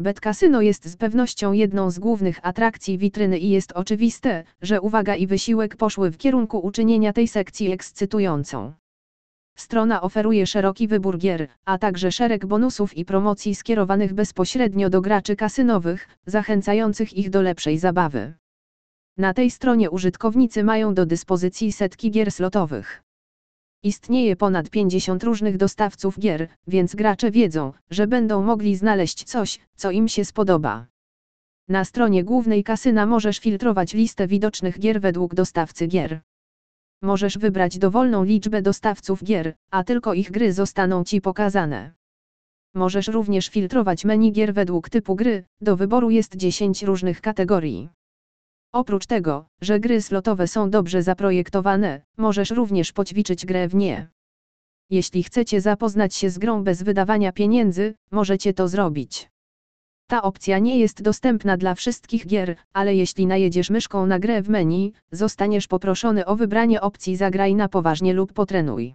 Bet Casino jest z pewnością jedną z głównych atrakcji witryny i jest oczywiste, że uwaga i wysiłek poszły w kierunku uczynienia tej sekcji ekscytującą. Strona oferuje szeroki wybór gier, a także szereg bonusów i promocji skierowanych bezpośrednio do graczy kasynowych, zachęcających ich do lepszej zabawy. Na tej stronie użytkownicy mają do dyspozycji setki gier slotowych. Istnieje ponad 50 różnych dostawców gier, więc gracze wiedzą, że będą mogli znaleźć coś, co im się spodoba. Na stronie głównej kasyna możesz filtrować listę widocznych gier według dostawcy gier. Możesz wybrać dowolną liczbę dostawców gier, a tylko ich gry zostaną Ci pokazane. Możesz również filtrować menu gier według typu gry, do wyboru jest 10 różnych kategorii. Oprócz tego, że gry slotowe są dobrze zaprojektowane, możesz również poćwiczyć grę w nie. Jeśli chcecie zapoznać się z grą bez wydawania pieniędzy, możecie to zrobić. Ta opcja nie jest dostępna dla wszystkich gier, ale jeśli najedziesz myszką na grę w menu, zostaniesz poproszony o wybranie opcji zagraj na poważnie lub potrenuj.